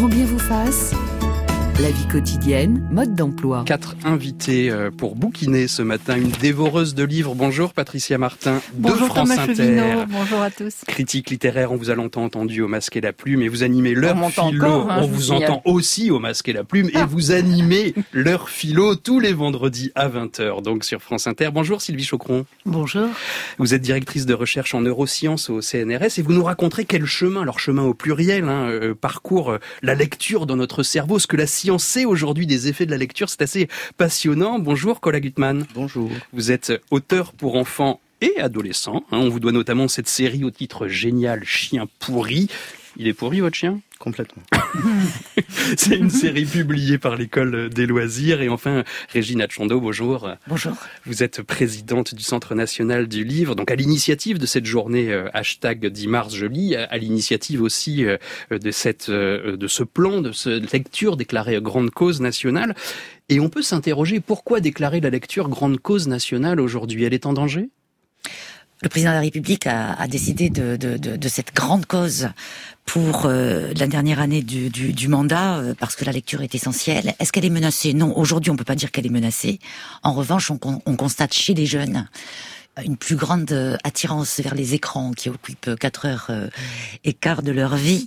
grand bien vous fasse la vie quotidienne, mode d'emploi. Quatre invités euh, pour bouquiner ce matin. Une dévoreuse de livres. Bonjour Patricia Martin Bonjour de France Thomas Inter. Bonjour à tous. Critique littéraire, on vous a longtemps entendu au Masque et la Plume et vous animez leur philo. Encore, hein, on vous signale. entend aussi au Masque et la Plume et vous animez leur philo tous les vendredis à 20h donc sur France Inter. Bonjour Sylvie Chocron. Bonjour. Vous êtes directrice de recherche en neurosciences au CNRS et vous nous raconterez quel chemin, leur chemin au pluriel, hein, euh, parcourt euh, la lecture dans notre cerveau, ce que la science sait aujourd'hui des effets de la lecture. C'est assez passionnant. Bonjour Cola Gutmann. Bonjour. Vous êtes auteur pour enfants et adolescents. hein. On vous doit notamment cette série au titre génial Chien pourri. Il est pourri votre chien? Complètement. C'est une série publiée par l'école des loisirs. Et enfin, Régine Atchondo, bonjour. Bonjour. Vous êtes présidente du Centre national du livre, donc à l'initiative de cette journée euh, hashtag 10 mars je lis, à l'initiative aussi euh, de cette euh, de ce plan de cette lecture déclarée grande cause nationale. Et on peut s'interroger pourquoi déclarer la lecture grande cause nationale aujourd'hui? Elle est en danger? Le président de la République a, a décidé de, de, de, de cette grande cause pour euh, la dernière année du, mandat, euh, parce que la lecture est essentielle. Est-ce qu'elle est menacée? Non, aujourd'hui on peut pas dire qu'elle est menacée. En revanche, on constate chez les jeunes une plus grande euh, attirance vers les écrans qui occupent 4 heures euh, et quart de leur vie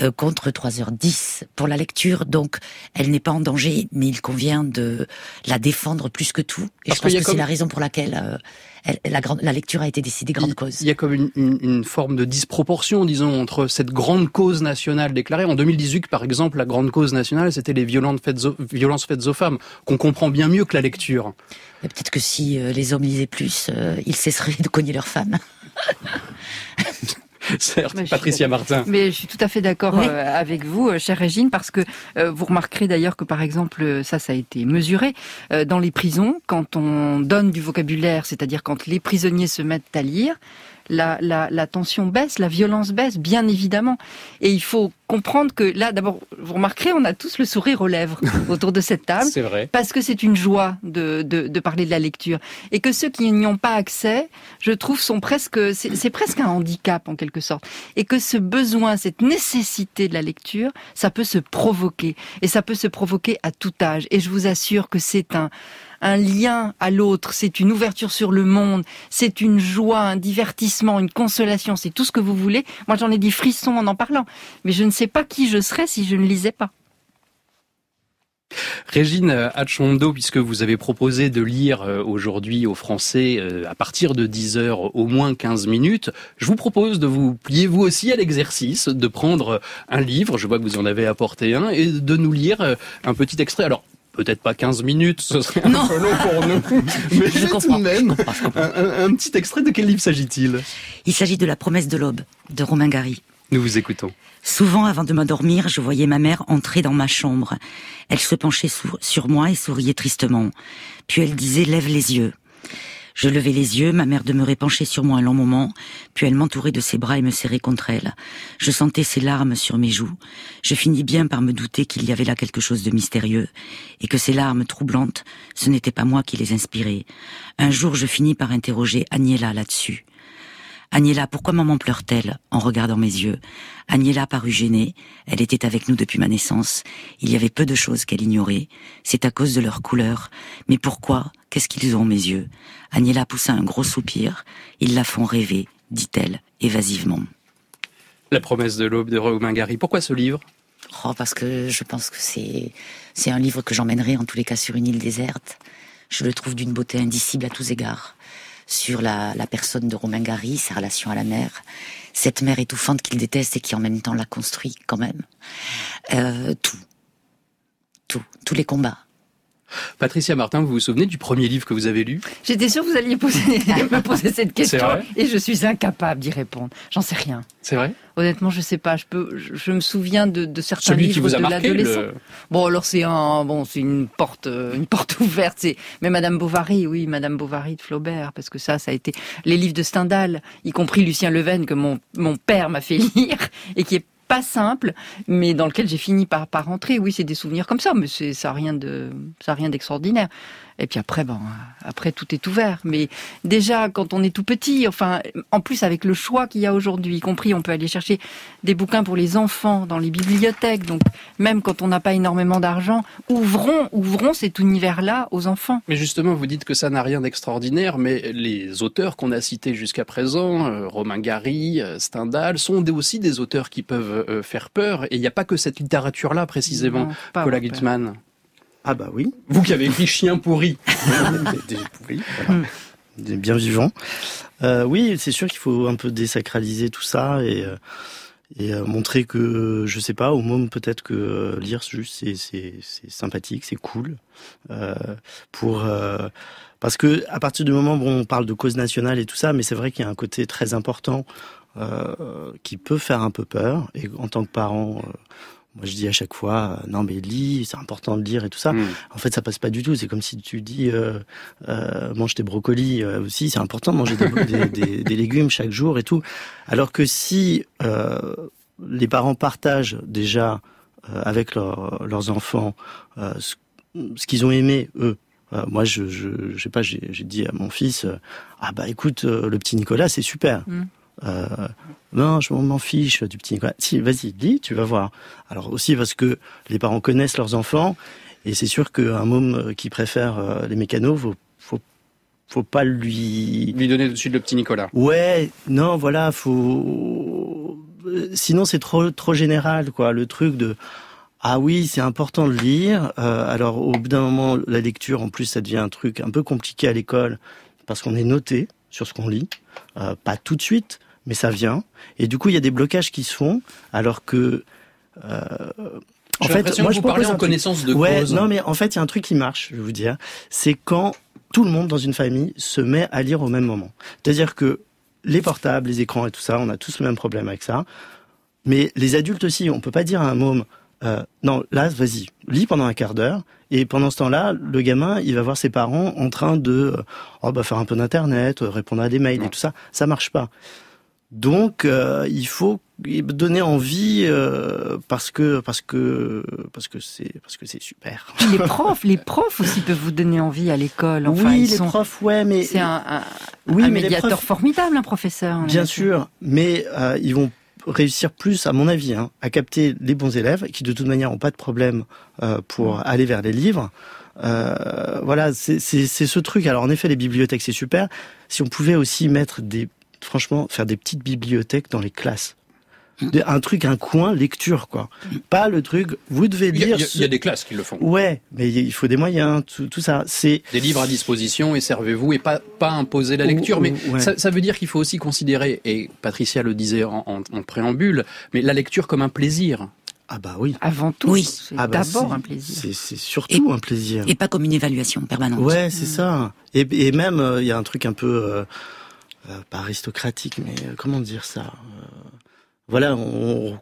euh, contre 3h10 pour la lecture. Donc, elle n'est pas en danger, mais il convient de la défendre plus que tout. Et Parce je pense que comme- c'est la raison pour laquelle euh, elle- la, grande, la lecture a été décidée grande cause. il y a comme une, une- une forme de disproportion, disons, entre cette grande cause nationale déclarée. En 2018, par exemple, la grande cause nationale, c'était les violences faites, aux, violences faites aux femmes, qu'on comprend bien mieux que la lecture. Mais Peut-être que si euh, les hommes lisaient plus, euh, ils cesseraient de cogner leurs femmes. Certes, Patricia Martin. Mais je suis tout à fait d'accord Oui. euh, avec vous, euh, chère Régine, parce que euh, vous remarquerez d'ailleurs que par exemple, euh, ça, ça a été mesuré euh, dans les prisons, quand on donne du vocabulaire, c'est-à-dire quand les prisonniers se mettent à lire, la, la, la tension baisse, la violence baisse, bien évidemment. Et il faut comprendre que là, d'abord, vous remarquerez, on a tous le sourire aux lèvres autour de cette table. C'est vrai. parce que c'est une joie de, de, de parler de la lecture. Et que ceux qui n'y ont pas accès, je trouve, sont presque, c'est c'est presque un handicap en quelque sorte. Et que ce besoin, cette nécessité de la lecture, ça peut se provoquer. Et ça peut se provoquer à tout âge. Et je vous assure que c'est un, un lien à l'autre, c'est une ouverture sur le monde, c'est une joie, un divertissement, une consolation, c'est tout ce que vous voulez. Moi, j'en ai des frissons en en parlant. Mais je ne sais pas qui je serais si je ne lisais pas. Régine Atchondo, puisque vous avez proposé de lire euh, aujourd'hui aux Français euh, à partir de 10 heures au moins 15 minutes, je vous propose de vous plier vous aussi à l'exercice, de prendre un livre, je vois que vous en avez apporté un, et de nous lire euh, un petit extrait. Alors, peut-être pas 15 minutes, ce serait un peu long pour nous, mais Je tout de même, un, un- petit extrait de quel livre s'agit-il? Il s'agit de La promesse de l'aube, de Romain Gary. Nous vous écoutons. Souvent, avant de m'endormir, je voyais ma mère entrer dans ma chambre. Elle se penchait sur moi et souriait tristement. Puis elle disait, lève les yeux. Je levais les yeux, ma mère demeurait penchée sur moi un long moment, puis elle m'entourait de ses bras et me serrait contre elle. Je sentais ses larmes sur mes joues. Je finis bien par me douter qu'il y avait là quelque chose de mystérieux, et que ces larmes troublantes, ce n'était pas moi qui les inspirais. Un jour, je finis par interroger Agnella là-dessus. Agnella, pourquoi maman pleure-t-elle en regardant mes yeux? Agnella parut gênée. Elle était avec nous depuis ma naissance. Il y avait peu de choses qu'elle ignorait. C'est à cause de leur couleur. Mais pourquoi? Qu'est-ce qu'ils ont, mes yeux? Agnella poussa un gros soupir. Ils la font rêver, dit-elle, évasivement. La promesse de l'aube de Romain Gary. Pourquoi ce livre? Oh, parce que je pense que c'est c'est un livre que j'emmènerai en tous les cas sur une île déserte. Je le trouve d'une beauté indicible à tous égards. Sur la, la personne de Romain Gary, sa relation à la mer, cette mère étouffante qu'il déteste et qui en même temps la construit quand même. Euh, tout. Tout. Tous les combats. Patricia Martin, vous vous souvenez du premier livre que vous avez lu? J'étais sûre que vous alliez poser, me poser cette question et je suis incapable d'y répondre. J'en sais rien. C'est vrai? Honnêtement, je sais pas. Je peux, je, je me souviens de, de certains Celui livres qui vous a de l'adolescent. le... Bon, alors c'est un, bon, c'est une porte, euh, une porte ouverte. C'est, mais Madame Bovary, oui, Madame Bovary de Flaubert, parce que ça, ça a été les livres de Stendhal, y compris Lucien Leven que mon mon père m'a fait lire et qui est pas simple, mais dans lequel j'ai fini par, par rentrer. Oui, c'est des souvenirs comme ça, mais c'est ça n'a rien de rien d'extraordinaire. Et puis après, bon, après tout est ouvert. Mais déjà, quand on est tout petit, enfin, en plus avec le choix qu'il y a aujourd'hui, y compris, on peut aller chercher des bouquins pour les enfants dans les bibliothèques. Donc, même quand on n'a pas énormément d'argent, ouvrons, ouvrons cet univers-là aux enfants. Mais justement, vous dites que ça n'a rien d'extraordinaire, mais les auteurs qu'on a cités jusqu'à présent, euh, Romain Gary, euh, Stendhal, sont aussi des auteurs qui peuvent euh, faire peur. Et il n'y a pas que cette littérature-là, précisément, Paula Gutmann. Ah bah oui. Vous qui avez écrit Chien pourri. voilà. des bien vivants. Euh, oui, c'est sûr qu'il faut un peu désacraliser tout ça et, euh, et euh, montrer que, je sais pas, au moins peut-être que lire juste c'est, sympathique, c'est cool. Euh, pour parce que à partir du moment où on parle de cause nationale et tout ça, mais c'est vrai qu'il y a un côté très important qui peut faire un peu peur. Et en tant que parent, moi, je dis à chaque fois, euh, non, mais lis, c'est important de lire et tout ça. Hmm. En fait, ça passe pas du tout. C'est comme si tu dis, euh, euh, mange tes brocolis euh, aussi. C'est important de manger des, des, des, légumes chaque jour et tout. Alors que si euh, les parents partagent déjà avec leur, leurs enfants ce, ce qu'ils ont aimé eux, moi, je, je, je sais pas, j'ai dit à mon fils, ah bah écoute, le petit Nicolas, c'est super. Hmm. Euh, non, je m'en fiche du petit Nicolas. Si, vas-y, dis, tu vas voir. Alors aussi parce que les parents connaissent leurs enfants, et c'est sûr qu'un môme qui préfère euh, les mécanos, faut, faut, faut pas lui... Lui donner tout de suite le petit Nicolas. Ouais, non, voilà, faut... Sinon, c'est trop, trop général, quoi, le truc de... Ah oui, c'est important de lire. Euh, alors, au bout d'un moment, la lecture, en plus, ça devient un truc un peu compliqué à l'école, parce qu'on est noté sur ce qu'on lit. Euh, pas tout de suite, mais ça vient. Et du coup, il y a des blocages qui se font, alors que... Euh, en fait, moi, je vous parlez en connaissance de ouais, Non, mais en fait, il y a un truc qui marche, je vais vous dire. C'est quand tout le monde dans une famille se met à lire au même moment. C'est-à-dire que les portables, les écrans et tout ça, on a tous le même problème avec ça. Mais les adultes aussi, on peut pas dire à un môme, euh, non, là, vas-y, lis pendant un quart d'heure. Et pendant ce temps-là, le gamin, il va voir ses parents en train de, euh, oh, bah, faire un peu d'internet, répondre à des mails et tout ça. Ça marche pas. Donc, euh, il faut donner envie euh, parce que parce que parce que c'est parce que c'est super. Les profs, les profs aussi peuvent vous donner envie à l'école. Enfin, oui, les profs, ouais, mais c'est un, oui, médiateur formidable, un professeur. Bien sûr, mais euh, ils vont réussir plus, à mon avis, hein, à capter les bons élèves qui de toute manière n'ont pas de problème euh, pour aller vers les livres. Euh, voilà, c'est ce truc. Alors en effet, les bibliothèques c'est super. Si on pouvait aussi mettre des franchement, faire des petites bibliothèques dans les classes. Un truc, un coin lecture, quoi. Pas le truc, vous devez lire. Il y, a, des classes qui le font. Ouais, mais il faut des moyens, tout, ça. C'est des livres à disposition et servez-vous et pas pas imposer la lecture. mais ça, veut dire qu'il faut aussi considérer, et Patricia le disait en, préambule, mais la lecture comme un plaisir. Ah bah oui. Avant tout, oui. c'est ah bah d'abord un plaisir. C'est surtout un plaisir. Et pas comme une évaluation permanente. Ouais, c'est mm. ça. Et, et même, euh, il y a un truc un peu... Euh, euh, pas aristocratique, mais euh, comment dire ça euh, Voilà, on,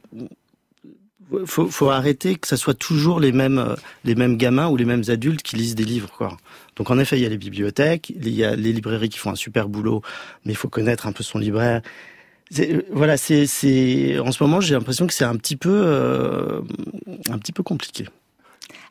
faut, arrêter que ça soit toujours les mêmes les mêmes gamins ou les mêmes adultes qui lisent des livres quoi. Donc en effet, il y a les bibliothèques, il y a les librairies qui font un super boulot, mais il faut connaître un peu son libraire. Voilà, c'est en ce moment, j'ai l'impression que c'est un petit peu un petit peu compliqué.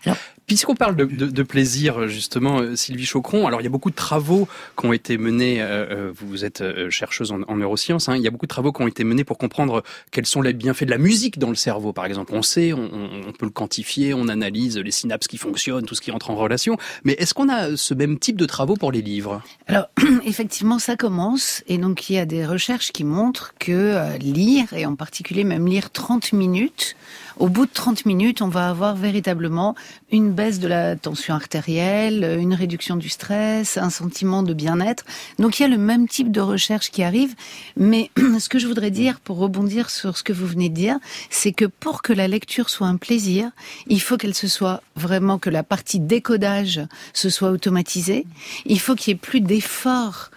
Alors, Puisqu'on parle de, de, de, plaisir, justement, euh, Sylvie Chocron, alors il y a beaucoup de travaux qui ont été menés, euh, euh vous êtes chercheuse en, en neurosciences, hein, il y a beaucoup de travaux qui ont été menés pour comprendre quels sont les bienfaits de la musique dans le cerveau, par exemple. On sait, on, on peut le quantifier, on analyse les synapses qui fonctionnent, tout ce qui entre en relation, mais est-ce qu'on a ce même type de travaux pour les livres? Alors, effectivement, ça commence, et donc il y a des recherches qui montrent que lire, et en particulier même lire 30 minutes, au bout de 30 minutes, on va avoir véritablement une baisse de la tension artérielle, une réduction du stress, un sentiment de bien-être. Donc il y a le même type de recherche qui arrive. Mais ce que je voudrais dire, pour rebondir sur ce que vous venez de dire, c'est que pour que la lecture soit un plaisir, il faut qu'elle se soit vraiment, que la partie décodage se soit automatisée. Il faut qu'il y ait plus d'efforts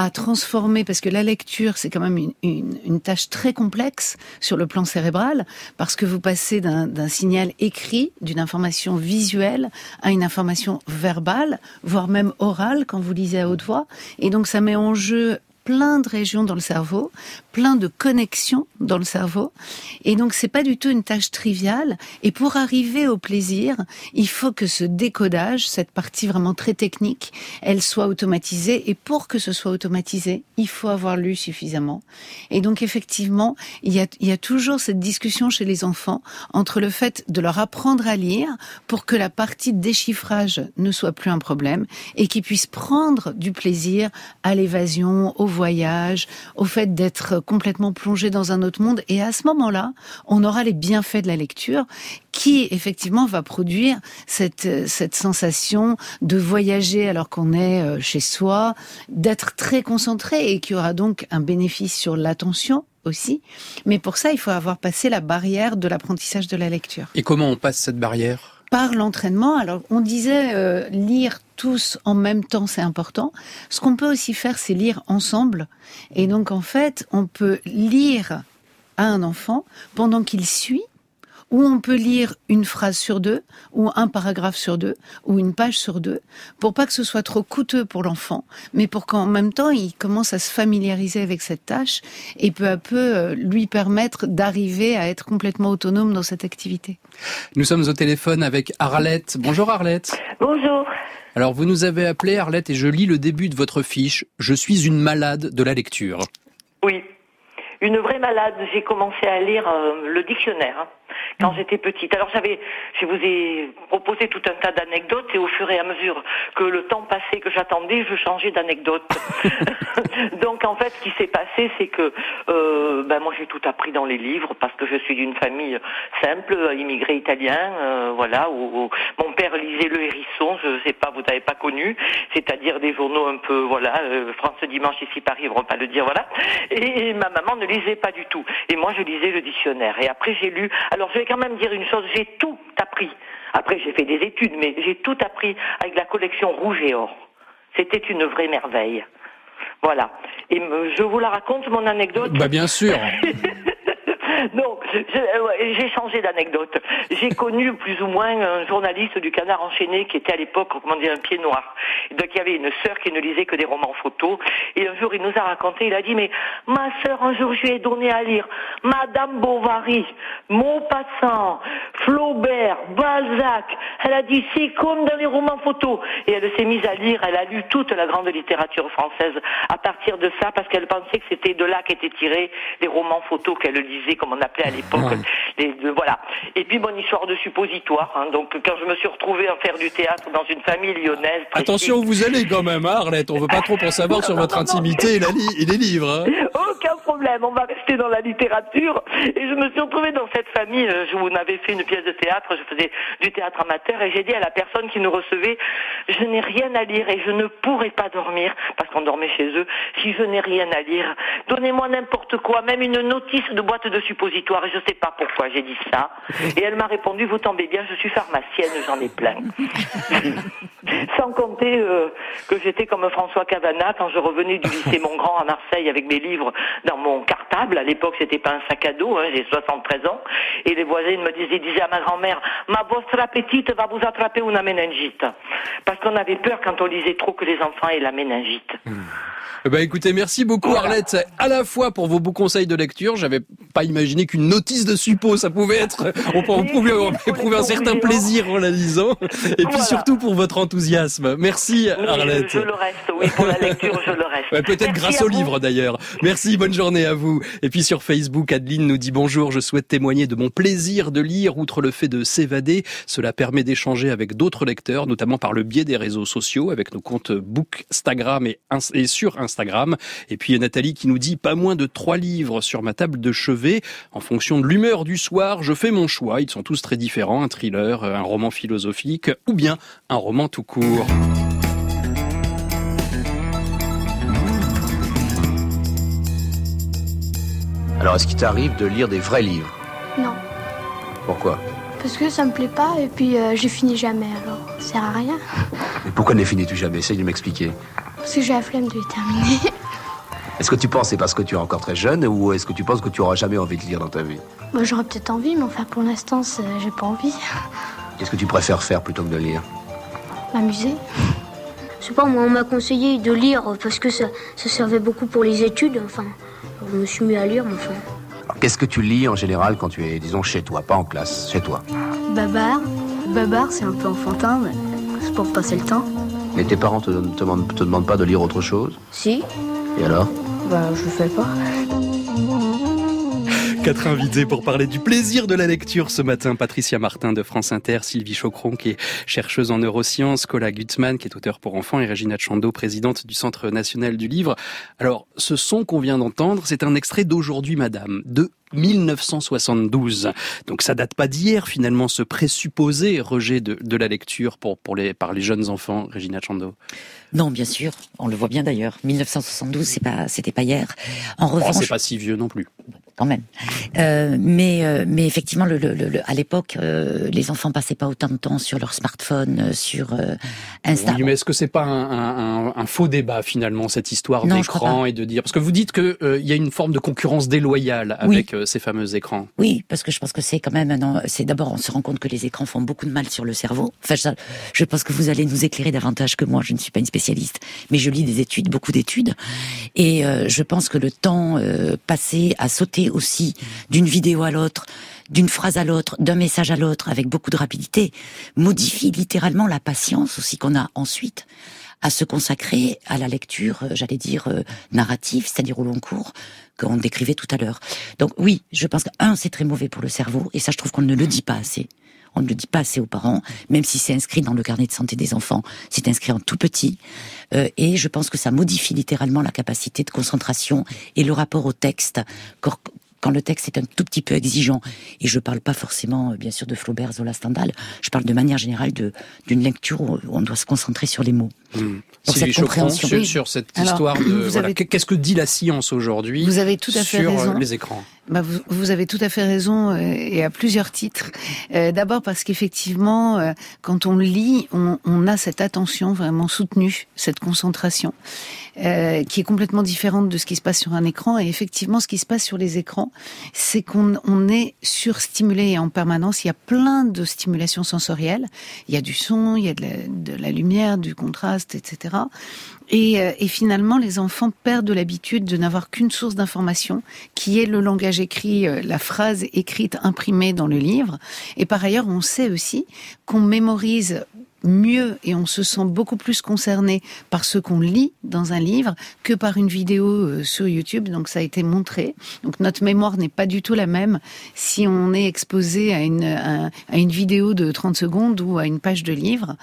à transformer, parce que la lecture, c'est quand même une, une, une, tâche très complexe sur le plan cérébral, parce que vous passez d'un signal écrit, d'une information visuelle, à une information verbale, voire même orale quand vous lisez à haute voix. Et donc ça met en jeu plein de régions dans le cerveau, plein de connexions dans le cerveau. Et donc, c'est pas du tout une tâche triviale. Et pour arriver au plaisir, il faut que ce décodage, cette partie vraiment très technique, elle soit automatisée. Et pour que ce soit automatisé, il faut avoir lu suffisamment. Et donc, effectivement, il y a, il y a toujours cette discussion chez les enfants entre le fait de leur apprendre à lire pour que la partie de déchiffrage ne soit plus un problème et qu'ils puissent prendre du plaisir à l'évasion, au voyage, au fait d'être complètement plongé dans un autre monde. Et à ce moment-là, on aura les bienfaits de la lecture qui effectivement va produire cette, cette sensation de voyager alors qu'on est euh, chez soi, d'être très concentré et qui aura donc un bénéfice sur l'attention aussi. Mais pour ça, il faut avoir passé la barrière de l'apprentissage de la lecture. Et comment on passe cette barrière? Par l'entraînement. Alors, on disait euh, lire tous en même temps, c'est important. Ce qu'on peut aussi faire, c'est lire ensemble. Et donc, en fait, on peut lire à un enfant pendant qu'il suit où on peut lire une phrase sur deux, ou un paragraphe sur deux, ou une page sur deux, pour pas que ce soit trop coûteux pour l'enfant, mais pour qu'en même temps il commence à se familiariser avec cette tâche et peu à peu euh, lui permettre d'arriver à être complètement autonome dans cette activité. Nous sommes au téléphone avec Arlette. Bonjour Arlette. Bonjour. Alors vous nous avez appelé Arlette et je lis le début de votre fiche. Je suis une malade de la lecture. Oui, une vraie malade. J'ai commencé à lire euh, le dictionnaire. Quand j'étais petite. Alors j'avais, je vous ai proposé tout un tas d'anecdotes et au fur et à mesure que le temps passait, que j'attendais, je changeais d'anecdote. Donc en fait, ce qui s'est passé, c'est que euh, ben moi j'ai tout appris dans les livres parce que je suis d'une famille simple, immigré italien, euh, voilà, où, mon père lisait Le Hérisson, je sais pas, vous n'avez pas connu, c'est-à-dire des journaux un peu, voilà, euh, France Dimanche ici Paris, on va pas le dire, voilà. Et, et ma maman ne lisait pas du tout. Et moi je lisais le dictionnaire. Et après j'ai lu. Alors je vais quand même dire une chose, j'ai tout appris. Après, j'ai fait des études, mais j'ai tout appris avec la collection Rouge et Or. C'était une vraie merveille. Voilà. Et je vous la raconte, mon anecdote. Bah bien sûr. Donc, euh, j'ai changé d'anecdote. J'ai connu plus ou moins un journaliste du Canard enchaîné qui était à l'époque, comment dire, un pied noir. Donc, il y avait une sœur qui ne lisait que des romans photos. Et un jour, il nous a raconté, il a dit, mais ma sœur, un jour, je lui ai donné à lire Madame Bovary, Maupassant, Flaubert, Balzac. Elle a dit, c'est comme dans les romans photos. Et elle s'est mise à lire, elle a lu toute la grande littérature française à partir de ça, parce qu'elle pensait que c'était de là qu'étaient tirés les romans photos qu'elle lisait on appelait à l'époque. Les, voilà. Et puis mon histoire de suppositoire. Hein. donc quand je me suis retrouvée à faire du théâtre dans une famille lyonnaise. Attention où vous allez quand même, hein, Arlette. On veut pas trop en savoir sur votre intimité et, les livres. Hein. Aucun problème. On va rester dans la littérature. Et je me suis retrouvée dans cette famille. Euh, je vous avais fait une pièce de théâtre. Je faisais du théâtre amateur et j'ai dit à la personne qui nous recevait, je n'ai rien à lire et je ne pourrai pas dormir parce qu'on dormait chez eux si je n'ai rien à lire. Donnez-moi n'importe quoi, même une notice de boîte de suppositoire et je ne sais pas pourquoi j'ai dit ça. Et elle m'a répondu, vous tombez bien, je suis pharmacienne, j'en ai plein. Sans compter euh, que j'étais comme François Cavana quand je revenais du lycée Montgrand à Marseille avec mes livres dans mon cartable. À l'époque, c'était pas un sac à dos, hein, j'ai 73 ans. Et les voisins me disaient, disaient à ma grand-mère, ma votre appétite va vous attraper une méningite. Parce qu'on avait peur quand on lisait trop que les enfants aient la méningite. Ben écoutez, merci beaucoup Arlette, à la fois pour vos beaux conseils de lecture. J'avais pas imaginé qu'une notice de suppos, ça pouvait être, on, pouvait éprouver un certain plaisir en la lisant. Et puis surtout pour votre enthousiasme. Merci Arlette. Je, le reste, oui, pour la lecture, je le reste. Peut-être grâce au livre d'ailleurs. Merci, bonne journée à vous. Et puis sur Facebook, Adeline nous dit bonjour, je souhaite témoigner de mon plaisir de lire, outre le fait de s'évader. Cela permet d'échanger avec d'autres lecteurs, notamment par le biais des réseaux sociaux, avec nos comptes Bookstagram et, et sur Instagram Instagram. Et puis Nathalie qui nous dit pas moins de trois livres sur ma table de chevet. En fonction de l'humeur du soir, je fais mon choix. Ils sont tous très différents. Un thriller, un roman philosophique ou bien un roman tout court. Alors, est-ce qu'il t'arrive de lire des vrais livres? Non. Pourquoi? Parce que ça me plaît pas et puis euh, je finis jamais, alors ça sert à rien. Mais pourquoi ne finis-tu jamais? Essaye de m'expliquer. Parce que j'ai la flemme de les terminer. Est-ce que tu penses c'est parce que tu es encore très jeune ou est-ce que tu penses que tu auras jamais envie de lire dans ta vie? Moi, J'aurais peut-être envie, mais enfin pour l'instant, j'ai pas envie. Qu'est-ce que tu préfères faire plutôt que de lire? M'amuser. c'est pas moi, on m'a conseillé de lire parce que ça, ça servait beaucoup pour les études. Enfin, je me suis mis à lire, mais enfin. Qu'est-ce que tu lis en général quand tu es, disons, chez toi, pas en classe, chez toi? Babar. Babar, c'est un peu enfantin, mais c'est pour passer le temps. Mais tes parents te, te demandent pas de lire autre chose? Si, Et alors bah je le fais pas. Quatre invités pour parler du plaisir de la lecture ce matin. Patricia Martin de France Inter, Sylvie Chocron qui est chercheuse en neurosciences, Cola Gutzmann qui est auteur pour enfants et Regina Chando, présidente du Centre national du livre. Alors, ce son qu'on vient d'entendre, c'est un extrait d'aujourd'hui, madame, de 1972. Donc ça date pas d'hier finalement ce présupposé rejet de, de la lecture pour, pour les, par les jeunes enfants, Regina Chando. Non, bien sûr, on le voit bien d'ailleurs. 1972, c'est pas, c'était pas hier. En Oh, revanche, c'est pas si vieux non plus. Quand même. Euh, mais euh, mais effectivement, le, le, le- à l'époque, euh, les enfants passaient pas autant de temps sur leur smartphone, sur euh, Insta. Oui, mais est-ce que c'est pas un, un- un- un faux débat finalement cette histoire je d'écran et de dire parce que vous dites que il y a une forme de concurrence déloyale avec ces fameux écrans. Oui, parce que je pense que c'est quand même c'est d'abord on se rend compte que les écrans font beaucoup de mal sur le cerveau. Enfin, ça, je pense que vous allez nous éclairer davantage que moi. Je ne suis pas une spécialiste, mais je lis des études, beaucoup d'études, et je pense que le temps passé à sauter aussi d'une vidéo à l'autre, d'une phrase à l'autre, d'un message à l'autre, avec beaucoup de rapidité, modifie littéralement la patience aussi qu'on a ensuite à se consacrer à la lecture, euh, j'allais dire, euh, narrative, c'est-à-dire au long cours, qu'on décrivait tout à l'heure. Donc oui, je pense que, un, c'est très mauvais pour le cerveau, et ça, je trouve qu'on ne le dit pas assez. On ne le dit pas assez aux parents, même si c'est inscrit dans le carnet de santé des enfants, c'est inscrit en tout petit. Euh, et je pense que ça modifie littéralement la capacité de concentration et le rapport au texte. Quand, le texte est un tout petit peu exigeant, et je parle pas forcément, euh, bien sûr, de Flaubert, Zola, Stendhal, je parle de manière générale d'une lecture où on doit se concentrer sur les mots. Donc, Sylvie cette compréhension. sur, sur cette Alors, histoire de vous voilà, avez- qu'est-ce que dit la science aujourd'hui Vous avez tout à fait sur euh, raison. les écrans. Bah, vous, vous avez tout à fait raison euh, et à plusieurs titres. Euh, D'abord parce qu'effectivement, euh, quand on lit, on, on a cette attention vraiment soutenue, cette concentration, euh, qui est complètement différente de ce qui se passe sur un écran. Et effectivement, ce qui se passe sur les écrans, c'est qu'on on est surstimulé en permanence. Il y a plein de stimulations sensorielles. Il y a du son, il y a de la, de la lumière, du contraste, etc. Et, euh, et finalement, les enfants perdent l'habitude de n'avoir qu'une source d'information, qui est le langage écrit, euh, la phrase écrite imprimée dans le livre. Et par ailleurs, on sait aussi qu'on mémorise mieux et on se sent beaucoup plus concerné par ce qu'on lit dans un livre que par une vidéo euh, sur YouTube. Donc ça a été montré. Donc notre mémoire n'est pas du tout la même si on est exposé à une, à, à une vidéo de 30 secondes ou à une page de livre.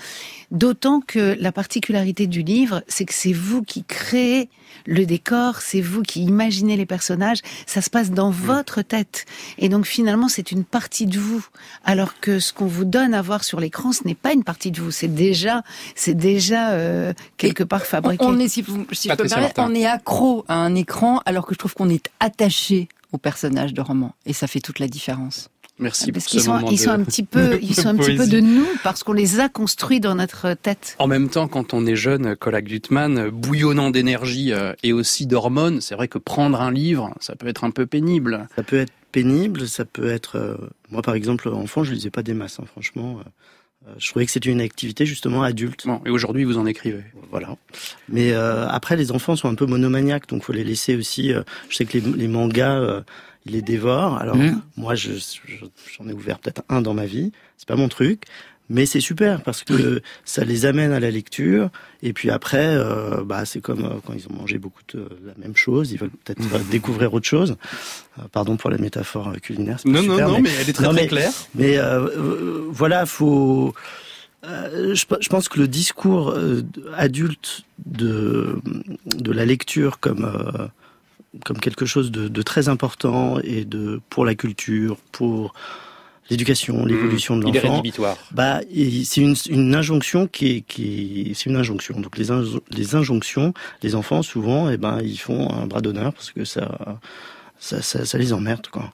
D'autant que la particularité du livre, c'est que c'est vous qui créez le décor, c'est vous qui imaginez les personnages, ça se passe dans votre tête. Et donc finalement, c'est une partie de vous. Alors que ce qu'on vous donne à voir sur l'écran, ce n'est pas une partie de vous, c'est déjà, c'est déjà euh, quelque part fabriqué. On est, si, vous- si je peux me Patricia permettre, Martin. on est accro à un écran alors que je trouve qu'on est attaché au personnage de roman. Et ça fait toute la différence. Merci Parce pour qu'ils sont, moment ils sont de- un petit peu, ils de sont un petit peu de nous parce qu'on les a construits dans notre tête. En même temps, quand on est jeune, Colak Gutmann, euh, bouillonnant d'énergie euh, et aussi d'hormones, c'est vrai que prendre un livre, ça peut être un peu pénible. Ça peut être pénible, ça peut être. euh, moi, par exemple, enfant, je lisais pas des masses, hein, franchement. Euh, je trouvais que c'était une activité justement adulte. Bon, et aujourd'hui, vous en écrivez. Voilà. Mais euh, après, les enfants sont un peu monomaniaques, donc faut les laisser aussi. euh, je sais que les, les mangas, euh, ils les dévorent. Alors Mhm. moi, je je- j'en ai ouvert peut-être un dans ma vie. C'est pas mon truc. Mais c'est super parce que ça les amène à la lecture et puis après, euh, bah c'est comme euh, quand ils ont mangé beaucoup de la même chose, ils veulent peut-être euh, découvrir autre chose. Euh, pardon pour la métaphore culinaire. c'est pas super, mais- elle est très, très claire. Mais euh, voilà, faut. je, je pense que le discours adulte de de la lecture comme comme quelque chose de, de très important et de pour la culture, pour l'éducation, l'évolution de Mmh. Il est l'enfant. rédhibitoire. Bah, et c'est une, une injonction qui est, qui est- c'est une injonction. Donc les, injo- les injonctions, les enfants souvent, eh ben, ils font un bras d'honneur parce que ça, ça, ça, ça les emmerde, quoi.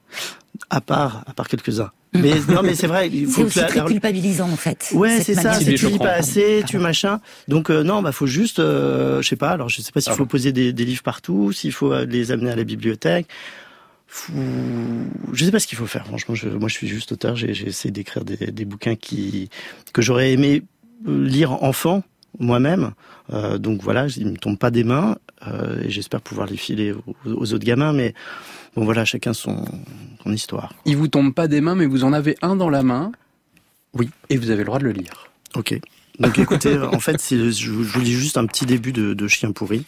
À part, à part quelques-uns. Mais non, mais c'est vrai. Il C'est faut que aussi la- très la- culpabilisant en fait. Ouais, c'est ça. C'est tu lis pas assez, Pardon. tu machin. Donc euh, non, bah faut juste, euh, je sais pas. Alors je sais pas s'il Ah faut poser des, des livres partout, s'il faut euh, les amener à la bibliothèque. Je sais pas ce qu'il faut faire. Franchement, je, moi je suis juste auteur. J'ai essayé d'écrire des, des bouquins qui que j'aurais aimé euh, lire enfant moi-même. Euh, donc voilà, ils me tombent pas des mains euh, et j'espère pouvoir les filer aux, autres gamins. Mais bon voilà, chacun son, son histoire. Il vous tombe pas des mains, mais vous en avez un dans la main. Oui. Et vous avez le droit de le lire. Ok. Donc écoutez, en fait, je, vous lis juste un petit début de, Chien pourri,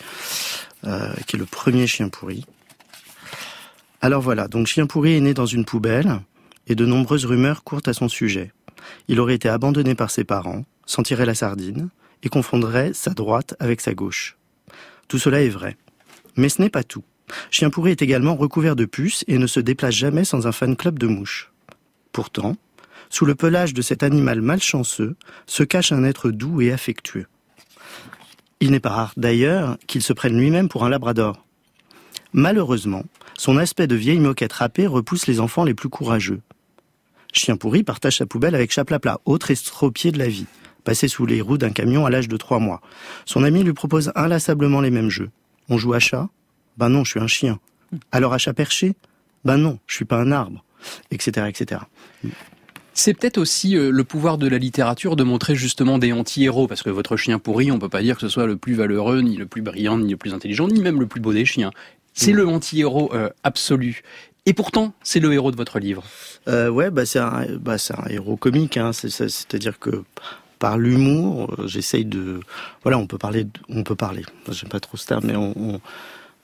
euh, qui est le premier chien pourri. Alors voilà, donc Chien pourri est né dans une poubelle et de nombreuses rumeurs courent à son sujet. Il aurait été abandonné par ses parents, sentirait la sardine et confondrait sa droite avec sa gauche. Tout cela est vrai. Mais ce n'est pas tout. Chien pourri est également recouvert de puces et ne se déplace jamais sans un fan club de mouches. Pourtant, sous le pelage de cet animal malchanceux se cache un être doux et affectueux. Il n'est pas rare d'ailleurs qu'il se prenne lui-même pour un labrador. Malheureusement, son aspect de vieille moquette râpée repousse les enfants les plus courageux. Chien pourri partage sa poubelle avec Chaplapla, autre estropié de la vie, passé sous les roues d'un camion à l'âge de trois mois. Son ami lui propose inlassablement les mêmes jeux. On joue à chat? Ben non, je suis un chien. Alors à chat perché? Ben non, je suis pas un arbre. Etc. etc. C'est peut-être aussi euh, le pouvoir de la littérature de montrer justement des anti-héros, parce que votre chien pourri, on peut pas dire que ce soit le plus valeureux, ni le plus brillant, ni le plus intelligent, ni même le plus beau des chiens. C'est mm. le anti-héros euh, absolu. Et pourtant, c'est le héros de votre livre. Euh, ouais, bah c'est un, bah c'est un héros comique. Hein. C'est-à-dire que par l'humour, euh, j'essaye de, voilà, on peut parler, on peut parler. J'aime pas trop ce terme, mais on,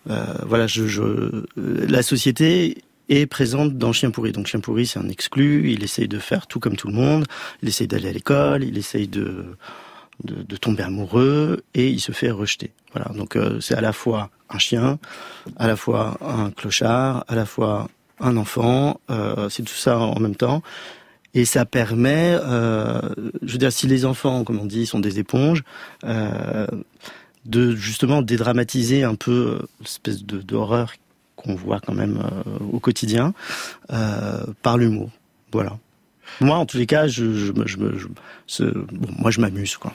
euh, voilà, je, je, la société est présente dans Chien pourri. Donc Chien pourri, c'est un exclu. Il essaye de faire tout comme tout le monde. Il essaye d'aller à l'école. Il essaye de de, tomber amoureux et il se fait rejeter. Voilà, donc euh, c'est à la fois un chien, à la fois un clochard, à la fois un enfant, euh, c'est tout ça en même temps. Et ça permet, euh, je veux dire, si les enfants, comme on dit, sont des éponges, de justement dédramatiser un peu l'espèce d'horreur qu'on voit quand même au quotidien par l'humour. Voilà. Moi, en tous les cas, je, moi, je m'amuse, quoi.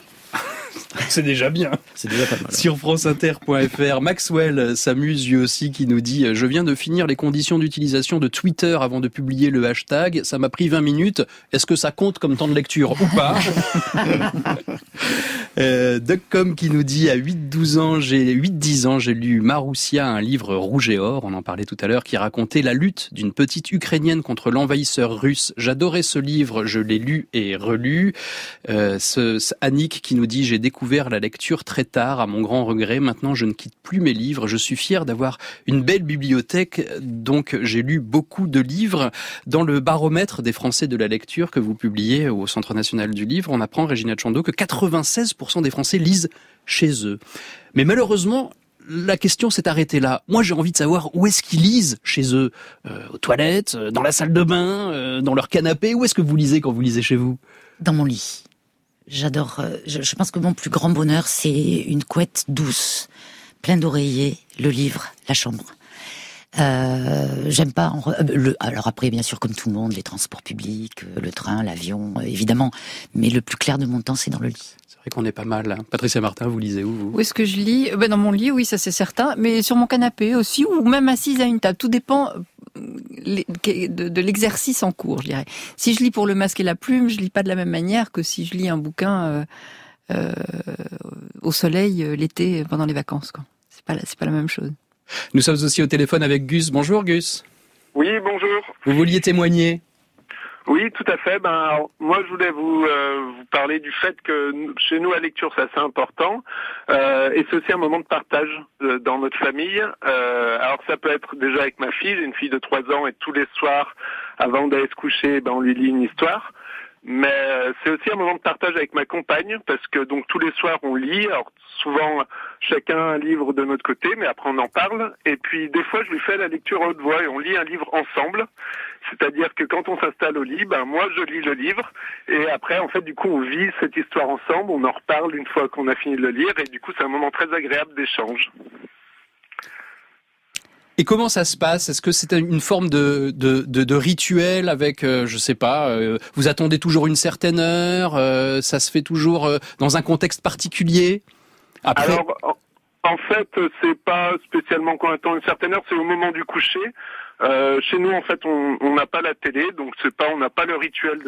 C'est déjà bien. C'est déjà pas mal. Sur franceinter.fr, Maxwell s'amuse lui aussi qui nous dit Je viens de finir les conditions d'utilisation de Twitter avant de publier le hashtag. Ça m'a pris 20 minutes. Est-ce que ça compte comme temps de lecture ou pas? Euh, Duckcom qui nous dit à 8-12 ans, j'ai 8-10 ans, j'ai lu Maroussia, un livre rouge et or, on en parlait tout à l'heure, qui racontait la lutte d'une petite Ukrainienne contre l'envahisseur russe. J'adorais ce livre, je l'ai lu et relu. Euh, ce, Annick qui nous dit j'ai découvert la lecture très tard, à mon grand regret. Maintenant, je ne quitte plus mes livres. Je suis fier d'avoir une belle bibliothèque, donc j'ai lu beaucoup de livres. Dans le baromètre des Français de la lecture que vous publiez au Centre national du livre, on apprend, Régina Chando, que 96% des Français lisent chez eux. Mais malheureusement, la question s'est arrêtée là. Moi, j'ai envie de savoir où est-ce qu'ils lisent chez eux euh, Aux toilettes, euh, dans la salle de bain, euh, dans leur canapé Où est-ce que vous lisez quand vous lisez chez vous? Dans mon lit. J'adore. Euh, je, pense que mon plus grand bonheur, c'est une couette douce, pleine d'oreillers, le livre, la chambre. Euh, J'aime pas. Euh, le, alors après, bien sûr, comme tout le monde, les transports publics, euh, le train, l'avion, évidemment. Mais le plus clair de mon temps, c'est dans le lit. C'est vrai qu'on est pas mal. Hein. Patricia Martin, vous lisez où vous? Où est-ce que je lis ben, Dans mon lit, oui, ça c'est certain. Mais sur mon canapé aussi, ou même assise à une table. Tout dépend de, l'exercice en cours, je dirais. Si je lis pour le masque et la plume, je lis pas de la même manière que si je lis un bouquin euh, euh, au soleil euh, l'été pendant les vacances. C'est pas c'est pas la même chose. Nous sommes aussi au téléphone avec Gus. Bonjour Gus. Oui, bonjour. Vous vouliez témoigner? Oui, tout à fait. Ben, moi, je voulais vous, euh, vous parler du fait que chez nous, la lecture, c'est assez important. Euh, et c'est aussi un moment de partage euh, dans notre famille. Euh, alors, ça peut être déjà avec ma fille, j'ai une fille de 3 ans, et tous les soirs, avant d'aller se coucher, ben, on lui lit une histoire. Mais euh, c'est aussi un moment de partage avec ma compagne parce que donc tous les soirs on lit. Alors souvent chacun un livre de notre côté, mais après on en parle. Et puis des fois je lui fais la lecture à haute voix et on lit un livre ensemble. C'est-à-dire que quand on s'installe au lit, ben moi je lis le livre et après en fait du coup on vit cette histoire ensemble. On en reparle une fois qu'on a fini de le lire et du coup c'est un moment très agréable d'échange. Et comment ça se passe? Est-ce que c'est une forme de, de, de, rituel avec, euh, je sais pas, euh, vous attendez toujours une certaine heure euh, Ça se fait toujours dans un contexte particulier? Après... Alors, en fait, c'est pas spécialement quand on attend une certaine heure, c'est au moment du coucher. Euh, chez nous, en fait, on n'a pas la télé, donc c'est pas, on n'a pas le rituel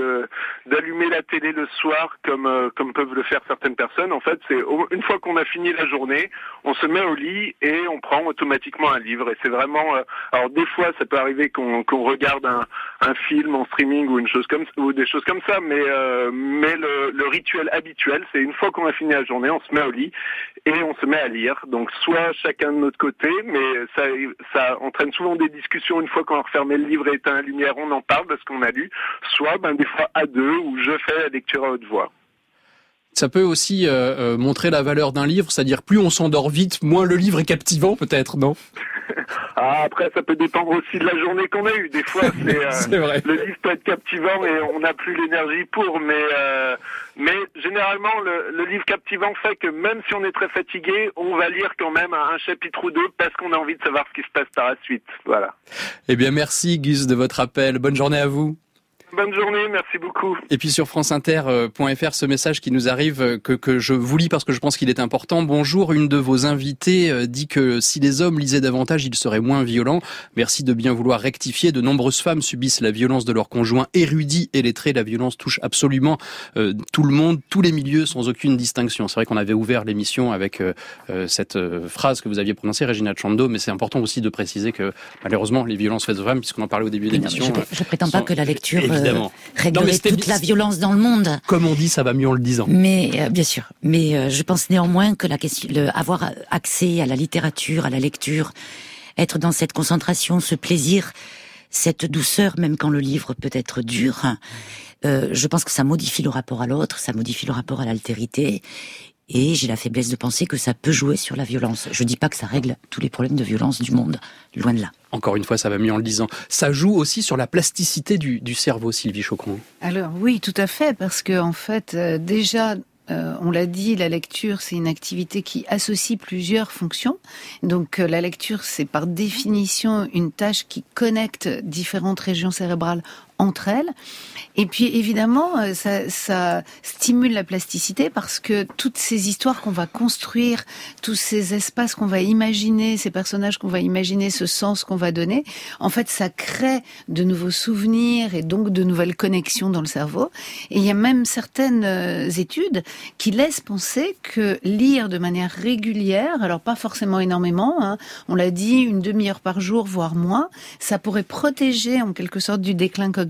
d'allumer la télé le soir comme euh, comme peuvent le faire certaines personnes. En fait, c'est une fois qu'on a fini la journée, on se met au lit et on prend automatiquement un livre. Et c'est vraiment, euh, alors des fois, ça peut arriver qu'on qu'on regarde un, un film en streaming ou une chose comme ou des choses comme ça, mais euh, mais le, le rituel habituel, c'est une fois qu'on a fini la journée, on se met au lit et on se met à lire. Donc soit chacun de notre côté, mais ça ça entraîne souvent des discussions une fois qu'on a refermé le livre et éteint la lumière, on en parle de ce qu'on a lu, soit ben, des fois à deux où je fais la lecture à haute voix. Ça peut aussi euh, euh, montrer la valeur d'un livre, c'est-à-dire plus on s'endort vite, moins le livre est captivant peut-être, non? Ah, après, ça peut dépendre aussi de la journée qu'on a eue. Des fois, c'est euh, le livre peut être captivant et on n'a plus l'énergie pour. Mais mais généralement, le, le, livre captivant fait que même si on est très fatigué, on va lire quand même un chapitre ou deux parce qu'on a envie de savoir ce qui se passe par la suite. Voilà. Eh bien, merci Gus de votre appel. Bonne journée à vous. Bonne journée, merci beaucoup. Et puis sur franceinter.fr, ce message qui nous arrive, euh, que, que je vous lis parce que je pense qu'il est important. Bonjour, une de vos invitées euh, dit que si les hommes lisaient davantage, ils seraient moins violents. Merci de bien vouloir rectifier. De nombreuses femmes subissent la violence de leur conjoint érudit et lettré. La violence touche absolument euh, tout le monde, tous les milieux, sans aucune distinction. C'est vrai qu'on avait ouvert l'émission avec cette phrase que vous aviez prononcée, Regina Chando, mais c'est important aussi de préciser que malheureusement, les violences faites aux femmes, puisqu'on en parlait au début de l'émission... Je, prétends pas que la lecture évidemment. régler toute la violence dans le monde. Comme on dit, ça va mieux en le disant. Mais euh, bien sûr. Mais euh, je pense néanmoins que la question, le, avoir accès à la littérature, à la lecture, être dans cette concentration, ce plaisir, cette douceur, même quand le livre peut être dur, euh, je pense que ça modifie le rapport à l'autre, ça modifie le rapport à l'altérité. Et j'ai la faiblesse de penser que ça peut jouer sur la violence. Je dis pas que ça règle tous les problèmes de violence du monde, loin de là. Encore une fois, ça va mieux en le disant. Ça joue aussi sur la plasticité du, du cerveau, Sylvie Chocron. Alors oui, tout à fait, parce que en fait, euh, déjà euh, on l'a dit, la lecture, c'est une activité qui associe plusieurs fonctions. Donc euh, la lecture, c'est par définition une tâche qui connecte différentes régions cérébrales entre elles. Et puis évidemment, euh, ça, stimule la plasticité parce que toutes ces histoires qu'on va construire, tous ces espaces qu'on va imaginer, ces personnages qu'on va imaginer, ce sens qu'on va donner, en fait, ça crée de nouveaux souvenirs et donc de nouvelles connexions dans le cerveau. Et il y a même certaines euh, études qui laissent penser que lire de manière régulière, alors pas forcément énormément, hein, on l'a dit, une demi-heure par jour, voire moins, ça pourrait protéger en quelque sorte du déclin cognitif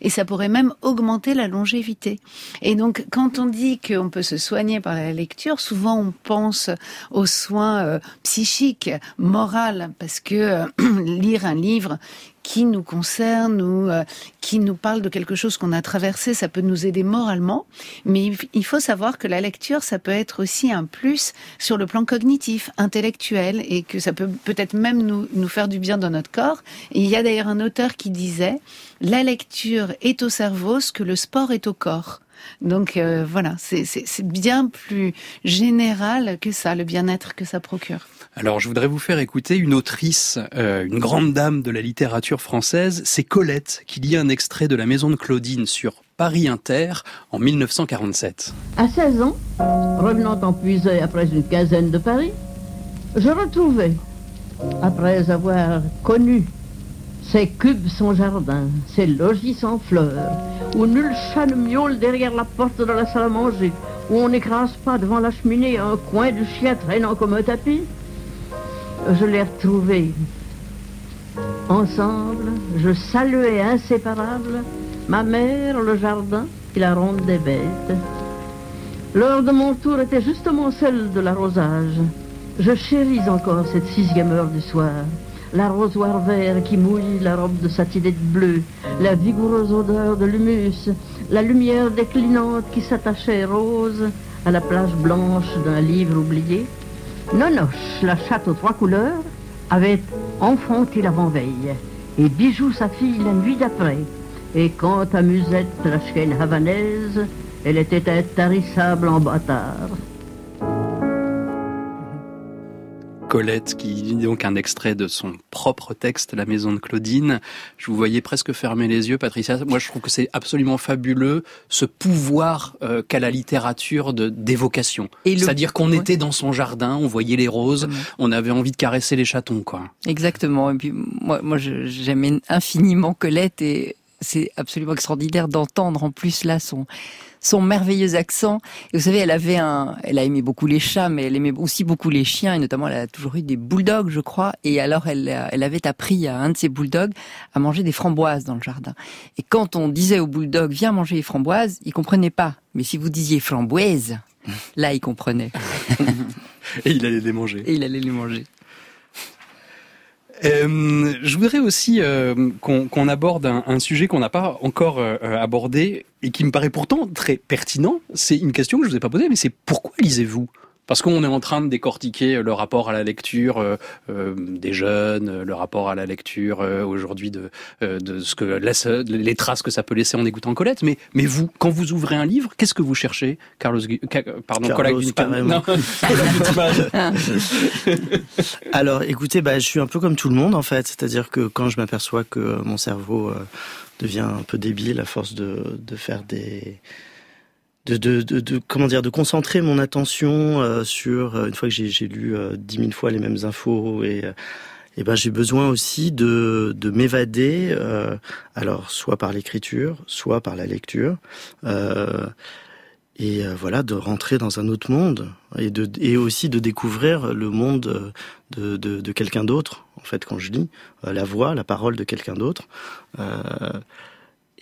et ça pourrait même augmenter la longévité. Et donc, quand on dit qu'on peut se soigner par la lecture, souvent on pense aux soins euh, psychiques, moraux, parce que euh, lire un livre qui nous concerne ou euh, qui nous parle de quelque chose qu'on a traversé, ça peut nous aider moralement. Mais il faut savoir que la lecture, ça peut être aussi un plus sur le plan cognitif, intellectuel, et que ça peut peut-être même nous, nous faire du bien dans notre corps. Et il y a d'ailleurs un auteur qui disait, la lecture est au cerveau ce que le sport est au corps. Donc euh, voilà, c'est bien plus général que ça, le bien-être que ça procure. Alors, je voudrais vous faire écouter une autrice, euh, une grande dame de la littérature française, c'est Colette, qui lit un extrait de La Maison de Claudine sur Paris Inter en 1947. À 16 ans, revenant en puisée après une quinzaine de Paris, je retrouvais, après avoir connu ces cubes sans jardin, ces logis sans fleurs, où nul chat ne miaule derrière la porte de la salle à manger, où on n'écrase pas devant la cheminée un coin de chien traînant comme un tapis, je l'ai retrouvé. Ensemble, je saluais inséparables ma mère, le jardin et la ronde des bêtes. L'heure de mon tour était justement celle de l'arrosage. Je chéris encore cette sixième heure du soir. L'arrosoir vert qui mouille la robe de satinette bleue, la vigoureuse odeur de l'humus, la lumière déclinante qui s'attachait rose à la plage blanche d'un livre oublié. Nonoche, la chatte aux trois couleurs, avait enfanté l'avant-veille, et Bijou sa fille la nuit d'après. Et quant à Musette, la chienne havanaise, elle était intarissable en bâtard. Colette, qui lit donc un extrait de son propre texte, La Maison de Claudine. Je vous voyais presque fermer les yeux, Patricia. Moi, je trouve que c'est absolument fabuleux, ce pouvoir euh, qu'a la littérature de d'évocation. C'est-à-dire qu'on était dans son jardin, on voyait les roses, on avait envie de caresser les chatons, quoi. Exactement. Et puis, moi, moi j'aime infiniment Colette et c'est absolument extraordinaire d'entendre en plus là son son merveilleux accent. Et vous savez, elle avait un, elle a aimé beaucoup les chats, mais elle aimait aussi beaucoup les chiens, et notamment elle a toujours eu des bulldogs, je crois. Et alors, elle, elle avait appris à un de ses bulldogs à manger des framboises dans le jardin. Et quand on disait au bulldog, viens manger les framboises, il comprenait pas. Mais si vous disiez framboise, là, il comprenait. et il allait les manger. Et il allait les manger. Euh, je voudrais aussi euh, qu'on aborde un, sujet qu'on n'a pas encore euh, abordé et qui me paraît pourtant très pertinent. C'est une question que je vous ai pas posée, mais c'est pourquoi lisez-vous? Parce qu'on est en train de décortiquer le rapport à la lecture euh, euh des jeunes, le rapport à la lecture euh, aujourd'hui de, euh, de ce que laisse, les traces que ça peut laisser en écoutant Colette. Mais, mais vous, quand vous ouvrez un livre, qu'est-ce que vous cherchez, Carlos, pardon, Carlos, Alors, écoutez, bah, je suis un peu comme tout le monde en fait, c'est-à-dire que quand je m'aperçois que mon cerveau devient un peu débile à force de, de faire des de, de, de, comment dire de concentrer mon attention euh, sur euh, une fois que j'ai lu euh, dix mille fois les mêmes infos et et ben j'ai besoin aussi de, de m'évader alors soit par l'écriture soit par la lecture et voilà de rentrer dans un autre monde et de et aussi de découvrir le monde de, de, de quelqu'un d'autre en fait quand je lis la voix la parole de quelqu'un d'autre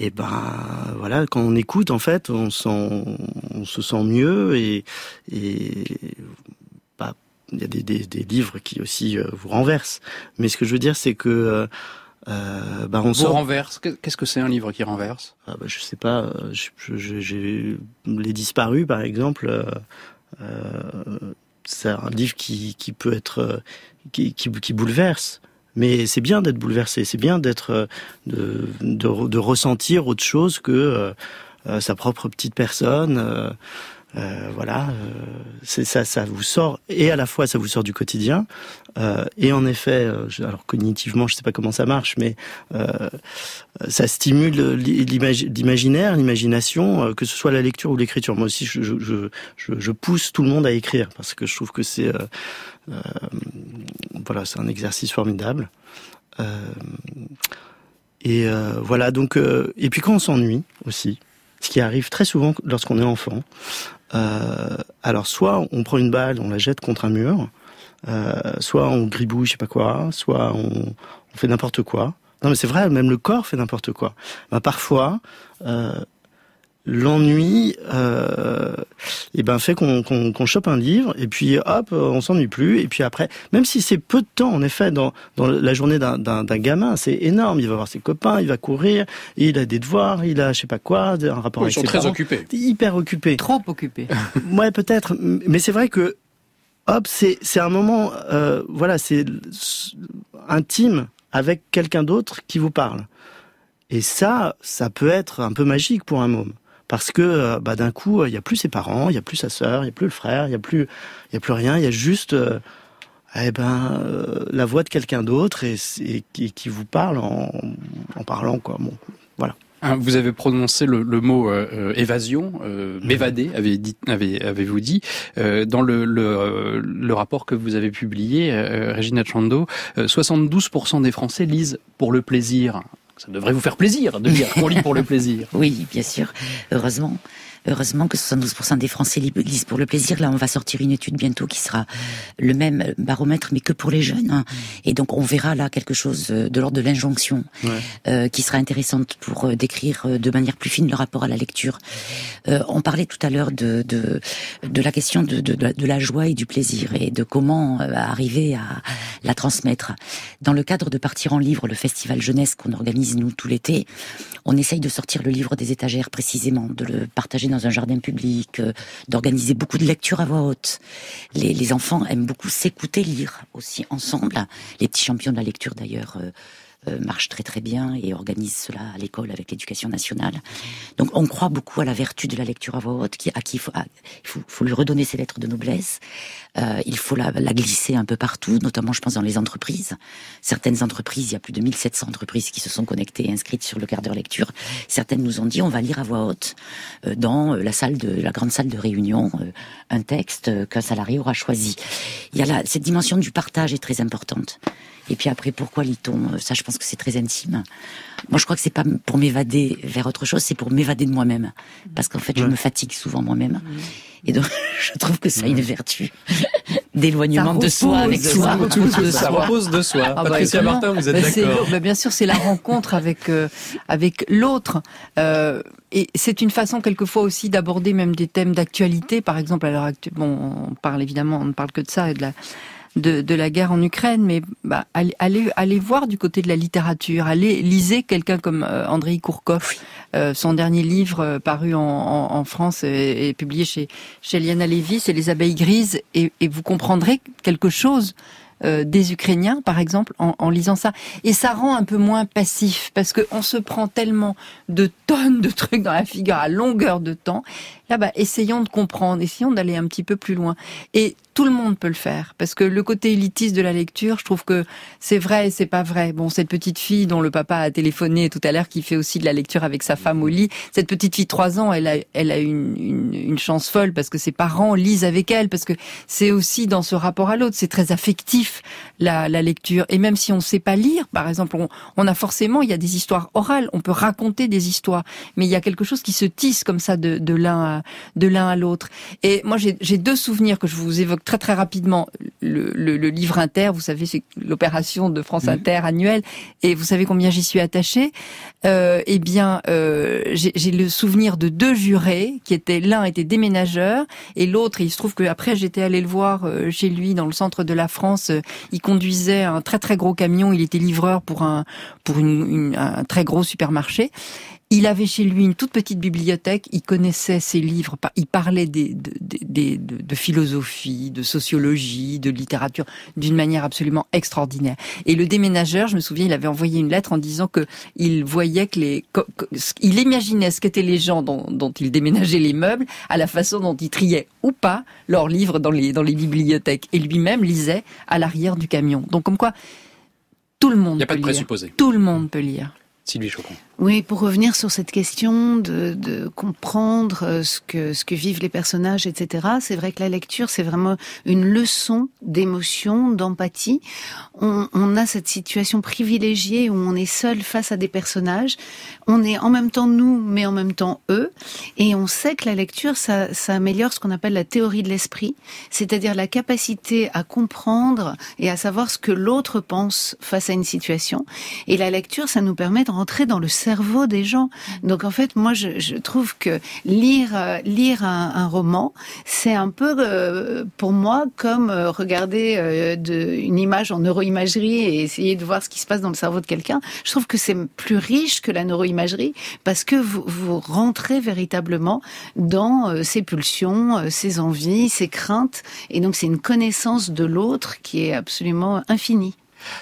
et ben voilà, quand on écoute, en fait, on, se sent mieux et, et bah, il y a des, des, des, livres qui aussi euh, vous renversent. Mais ce que je veux dire, c'est que euh, euh bah, on vous renverse. Qu'est-ce que c'est un livre qui renverse? Ah bah, Je sais pas. Euh, j'ai les disparus, par exemple. Euh, c'est un livre qui, qui peut être qui, qui, qui bouleverse. Mais c'est bien d'être bouleversé, c'est bien d'être euh, de, de, de, ressentir autre chose que euh, euh sa propre petite personne. Euh, euh voilà, c'est ça, ça vous sort et à la fois ça vous sort du quotidien et en effet, alors cognitivement, je sais pas comment ça marche, mais ça stimule l'imaginaire, l'imagination, que ce soit la lecture ou l'écriture. Moi aussi, je, je, je, je, pousse tout le monde à écrire parce que je trouve que c'est euh, voilà, c'est un exercice formidable. Euh, et euh, voilà, donc et puis quand on s'ennuie aussi, ce qui arrive très souvent lorsqu'on est enfant. alors soit on prend une balle, on la jette contre un mur, soit on gribouille, je sais pas quoi, soit on, on fait n'importe quoi. Non mais c'est vrai, même le corps fait n'importe quoi. Bah, parfois, l'ennui euh, eh ben fait qu'on qu'on chope un livre et puis hop on s'ennuie plus. Et puis après même si c'est peu de temps en effet dans, dans la journée d'un gamin c'est énorme. Il va voir ses copains il va courir il a des devoirs il a je sais pas quoi un rapport avec ils sont très occupés. Hyper occupés. Trop occupés. Ouais peut-être. Mais c'est vrai que hop c'est c'est un moment euh, voilà c'est intime avec quelqu'un d'autre qui vous parle. Et ça ça peut être un peu magique pour un môme parce que euh, bah, d'un coup, il n'y a plus ses parents, il n'y a plus sa sœur, il n'y a plus le frère, il n'y a plus, y a plus rien, il y a juste, euh, eh ben, euh, la voix de quelqu'un d'autre et, qui, vous parle en, parlant quoi. Bon, voilà. Ah, vous avez prononcé le, mot évasion, m'évader, avez dit, avez, avez-vous dit dans le, le, rapport que vous avez publié, Regina Chando, 72% des Français lisent pour le plaisir. Ça devrait vous faire plaisir de lire. On lit pour le plaisir. Oui, bien sûr. Heureusement. Heureusement que 72% des Français lisent pour le plaisir. Là, on va sortir une étude bientôt qui sera le même baromètre, mais que pour les jeunes. Hein. Et donc, on verra là quelque chose de l'ordre de l'injonction, euh, qui sera intéressante pour euh, décrire euh, de manière plus fine le rapport à la lecture. Euh, on parlait tout à l'heure de, de, de la question de, de, de, la joie et du plaisir et de comment euh, arriver à la transmettre. Dans le cadre de Partir en livre, le festival jeunesse qu'on organise nous tout l'été, on essaye de sortir le livre des étagères précisément, de le partager dans un jardin public, euh, d'organiser beaucoup de lectures à voix haute. Les, enfants aiment beaucoup s'écouter lire aussi ensemble. Les petits champions de la lecture d'ailleurs. Euh, euh, marche très très bien et organise cela à l'école avec l'éducation nationale. Donc on croit beaucoup à la vertu de la lecture à voix haute, qui, à qui il faut, faut, lui redonner ses lettres de noblesse. Euh, il faut la, la, glisser un peu partout, notamment je pense dans les entreprises. Certaines entreprises, il y a plus de 1700 entreprises qui se sont connectées et inscrites sur le quart d'heure lecture. Certaines nous ont dit on va lire à voix haute euh, dans la salle de la grande salle de réunion un texte qu'un salarié aura choisi. Il y a là, cette dimension du partage est très importante. Et puis après, pourquoi lit-on Ça, je pense que c'est très intime. Moi, je crois que c'est pas pour m'évader vers autre chose, c'est pour m'évader de moi-même. Parce qu'en fait, je me fatigue souvent moi-même. Et donc, je trouve que ça a une vertu d'éloignement de soi avec soi. Ça repose de soi. Ah bah, Patricia Martin, vous êtes d'accord bah, Bien sûr, c'est la rencontre avec euh, avec l'autre. Euh, et c'est une façon quelquefois aussi d'aborder même des thèmes d'actualité. Par exemple, à l'heure actuelle, bon, on parle évidemment, on ne parle que de ça et de la de, de la guerre en Ukraine, mais bah, allez, allez, voir du côté de la littérature, allez lisez quelqu'un comme euh, Andrei Kourkov, euh, son dernier livre euh, paru en, en, France et, publié chez, chez Liana Lévy, c'est Les abeilles grises, et, et vous comprendrez quelque chose euh, des Ukrainiens, par exemple, en, en, lisant ça. Et ça rend un peu moins passif, parce qu'on se prend tellement de tonnes de trucs dans la figure à longueur de temps. Là, bah, essayons de comprendre, essayons d'aller un petit peu plus loin. Et tout le monde peut le faire, parce que le côté élitiste de la lecture, je trouve que c'est vrai et c'est pas vrai. Bon, cette petite fille dont le papa a téléphoné tout à l'heure, qui fait aussi de la lecture avec sa femme au lit, cette petite fille 3 ans, elle a, elle a une, une, une chance folle, parce que ses parents lisent avec elle, parce que c'est aussi dans ce rapport à l'autre, c'est très affectif, la, la, lecture. Et même si on ne sait pas lire, par exemple, on, on, a forcément, il y a des histoires orales, on peut raconter des histoires, mais il y a quelque chose qui se tisse comme ça de, l'un de l'un à l'autre. Et moi, j'ai deux souvenirs que je vous évoque très très rapidement le, le, livre Inter. Vous savez, c'est l'opération de France Inter annuelle, et vous savez combien j'y suis attachée? Euh, eh bien, euh, j'ai le souvenir de deux jurés qui étaient l'un était déménageur et l'autre, il se trouve que après j'étais allée le voir euh, chez lui dans le centre de la France. Il conduisait un très très gros camion. Il était livreur pour un pour une, une, un très gros supermarché. Il avait chez lui une toute petite bibliothèque, il connaissait ses livres, il parlait des, de, de, philosophie, de sociologie, de littérature d'une manière absolument extraordinaire. Et le déménageur, je me souviens, il avait envoyé une lettre en disant que il voyait que les, il imaginait ce qu'étaient les gens dont, dont il déménageait les meubles à la façon dont il triait ou pas leurs livres dans les, dans les bibliothèques. Et lui-même lisait à l'arrière du camion. Donc comme quoi, tout le monde peut lire. Tout le monde peut lire. Sylvie Chocon. Oui, pour revenir sur cette question de, comprendre euh, ce que vivent les personnages, etc. C'est vrai que la lecture, c'est vraiment une leçon d'émotion, d'empathie. On, on, a cette situation privilégiée où on est seul face à des personnages. On est en même temps nous, mais en même temps eux, et on sait que la lecture, ça, ça améliore ce qu'on appelle la théorie de l'esprit, c'est-à-dire la capacité à comprendre et à savoir ce que l'autre pense face à une situation. Et la lecture, ça nous permet de rentrer dans le cerveau cerveau des gens. Donc en fait, moi, je, je trouve que lire euh, lire un, un roman, c'est un peu euh, pour moi comme euh, regarder de, une image en neuroimagerie et essayer de voir ce qui se passe dans le cerveau de quelqu'un. Je trouve que c'est plus riche que la neuroimagerie parce que vous, vous rentrez véritablement dans ses pulsions, ses envies, ses craintes, et donc c'est une connaissance de l'autre qui est absolument infinie.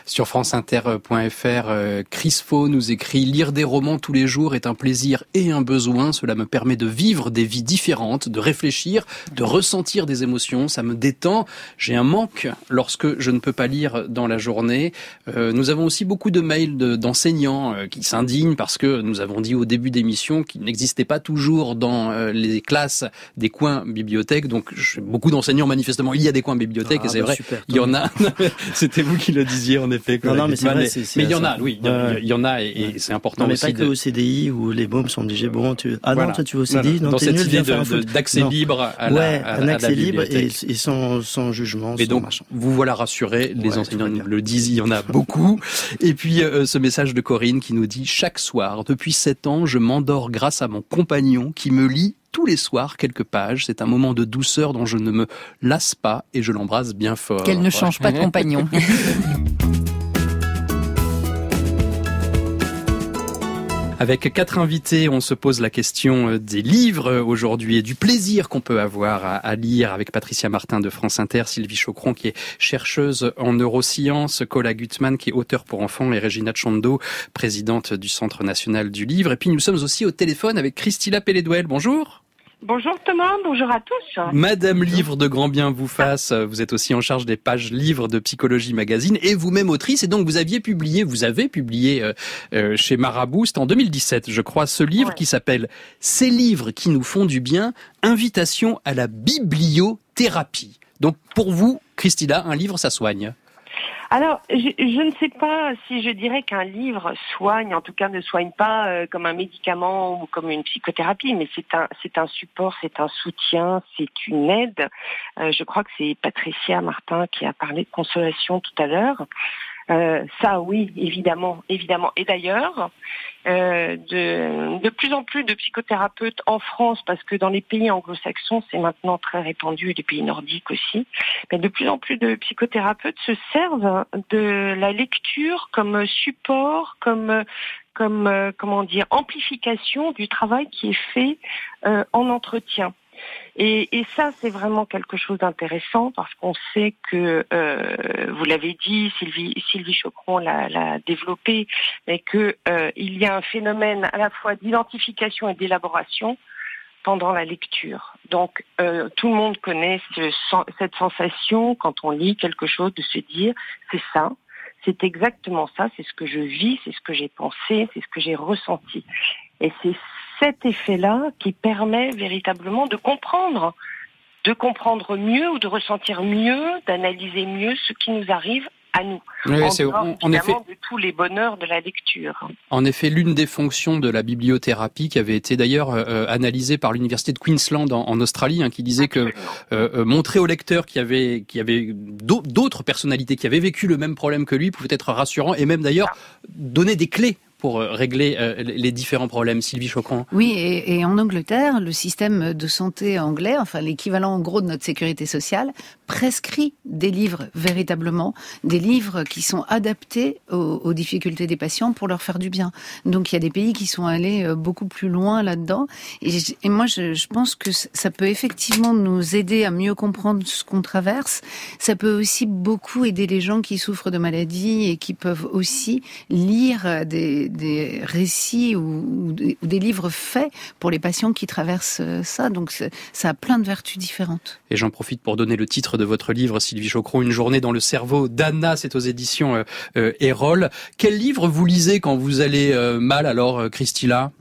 Sur franceinter.fr, euh, Chris Faux nous écrit Lire des romans tous les jours est un plaisir et un besoin. Cela me permet de vivre des vies différentes, de réfléchir, de ressentir des émotions. Ça me détend. J'ai un manque lorsque je ne peux pas lire dans la journée. Euh, nous avons aussi beaucoup de mails d'enseignants euh, qui s'indignent parce que nous avons dit au début d'émission qu'il n'existait pas toujours dans les classes des coins bibliothèques. Donc beaucoup d'enseignants manifestement il y a des coins bibliothèques et ah, c'est bah, vrai. il y en a. C'était vous qui le disiez en effet. Non, non, mais c'est vrai. Mais il y en a, oui, il y en a, et, c'est important non, mais pas que au CDI où les mômes sont obligés. Bon, tu ah non, toi tu vas au CDI, non, dans cette idée d'accès libre à ouais, la, un accès libre et, sans, sans jugement. Et donc, vous voilà rassurés, les enseignants le disent, il y en a beaucoup. et puis euh, ce message de Corinne qui nous dit chaque soir depuis sept ans, je m'endors grâce à mon compagnon qui me lit tous les soirs quelques pages. C'est un moment de douceur dont je ne me lasse pas et je l'embrasse bien fort. Qu'elle ne change pas de compagnon. Avec quatre invités, on se pose la question des livres aujourd'hui et du plaisir qu'on peut avoir à, lire avec Patricia Martin de France Inter, Sylvie Chocron qui est chercheuse en neurosciences, Cola Gutmann qui est auteur pour enfants et Regina Chondo, présidente du Centre national du livre. Et puis nous sommes aussi au téléphone avec Christila Pelledouel. Bonjour. Bonjour Thomas, bonjour à tous. Madame Livre de Grand Bien vous fasse, vous êtes aussi en charge des pages livres de Psychologie Magazine et vous-même autrice et donc vous aviez publié, vous avez publié euh, euh, chez Marabout, c'était en 2017 je crois, ce livre qui s'appelle Ces livres qui nous font du bien, invitation à la bibliothérapie. Donc pour vous, Christina, un livre ça soigne alors, je, je, ne sais pas si je dirais qu'un livre soigne, en tout cas ne soigne pas euh, comme un médicament ou comme une psychothérapie, mais c'est un, c'est un support, c'est un soutien, c'est une aide. Euh, je crois que c'est Patricia Martin qui a parlé de consolation tout à l'heure. Euh, ça, oui, évidemment, évidemment. Et d'ailleurs, euh, de, plus en plus de psychothérapeutes en France, parce que dans les pays anglo-saxons, c'est maintenant très répandu, les pays nordiques aussi, mais de plus en plus de psychothérapeutes se servent de la lecture comme support, comme comme euh, comment dire amplification du travail qui est fait en entretien. Et, et ça, c'est vraiment quelque chose d'intéressant parce qu'on sait que, euh, vous l'avez dit, Sylvie, Sylvie Chocron l'a développé, mais qu'il euh, y a un phénomène à la fois d'identification et d'élaboration pendant la lecture. Donc, euh, tout le monde connaît ce, cette sensation quand on lit quelque chose de se dire, c'est ça, c'est exactement ça, c'est ce que je vis, c'est ce que j'ai pensé, c'est ce que j'ai ressenti. Et c'est cet effet-là qui permet véritablement de comprendre, de comprendre mieux ou de ressentir mieux, d'analyser mieux ce qui nous arrive à nous. Oui, en, en effet, de tous les bonheurs de la lecture. En effet, l'une des fonctions de la bibliothérapie, qui avait été d'ailleurs euh, euh, analysée par l'université de Queensland en, en Australie, hein, qui disait que euh, montrer au lecteur qu'il y avait, qu'il y avait d'autres personnalités qui avaient vécu le même problème que lui pouvait être rassurant et même d'ailleurs donner des clés pour euh, régler euh, les différents problèmes. Sylvie Chocron. Oui, et, en Angleterre, le système de santé anglais, enfin l'équivalent en gros de notre sécurité sociale, prescrit des livres véritablement, des livres qui sont adaptés aux, difficultés des patients pour leur faire du bien. Donc il y a des pays qui sont allés euh, beaucoup plus loin là-dedans. Et, moi, je pense que ça peut effectivement nous aider à mieux comprendre ce qu'on traverse. Ça peut aussi beaucoup aider les gens qui souffrent de maladies et qui peuvent aussi lire des, des récits ou, ou, des livres faits pour les patients qui traversent euh, ça. Donc ça a plein de vertus différentes. Et j'en profite pour donner le titre de votre livre, Sylvie Chocron, Une journée dans le cerveau d'Anna, c'est aux éditions euh, euh, Erol. Quel livre vous lisez quand vous allez euh, mal alors, Christila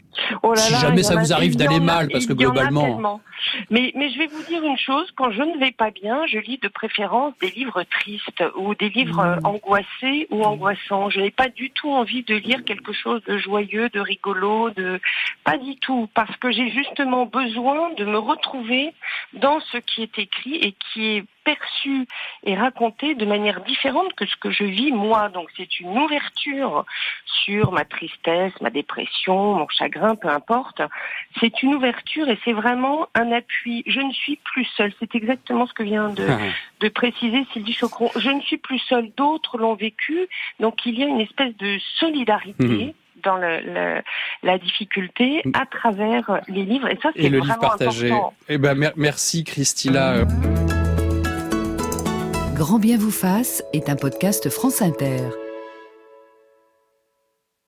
Oh là si jamais ça vous arrive d'aller mal, parce que globalement. Mais, mais je vais vous dire une chose, quand je ne vais pas bien, je lis de préférence des livres tristes ou des livres mmh. angoissés ou angoissants. Je n'ai pas du tout envie de lire quelque chose de joyeux, de rigolo, de pas du tout, parce que j'ai justement besoin de me retrouver dans ce qui est écrit et qui est perçu et raconté de manière différente que ce que je vis moi. Donc c'est une ouverture sur ma tristesse, ma dépression, mon chagrin, peu importe. C'est une ouverture et c'est vraiment un appui. Je ne suis plus seule. C'est exactement ce que vient de, de préciser Sylvie Chocron. Je ne suis plus seule. D'autres l'ont vécu. Donc il y a une espèce de solidarité. Mmh dans le, le, la difficulté à travers les livres. Et ça, c'est vraiment livre partagé. important. Eh ben, merci Christina. Grand bien vous fasse est un podcast France Inter.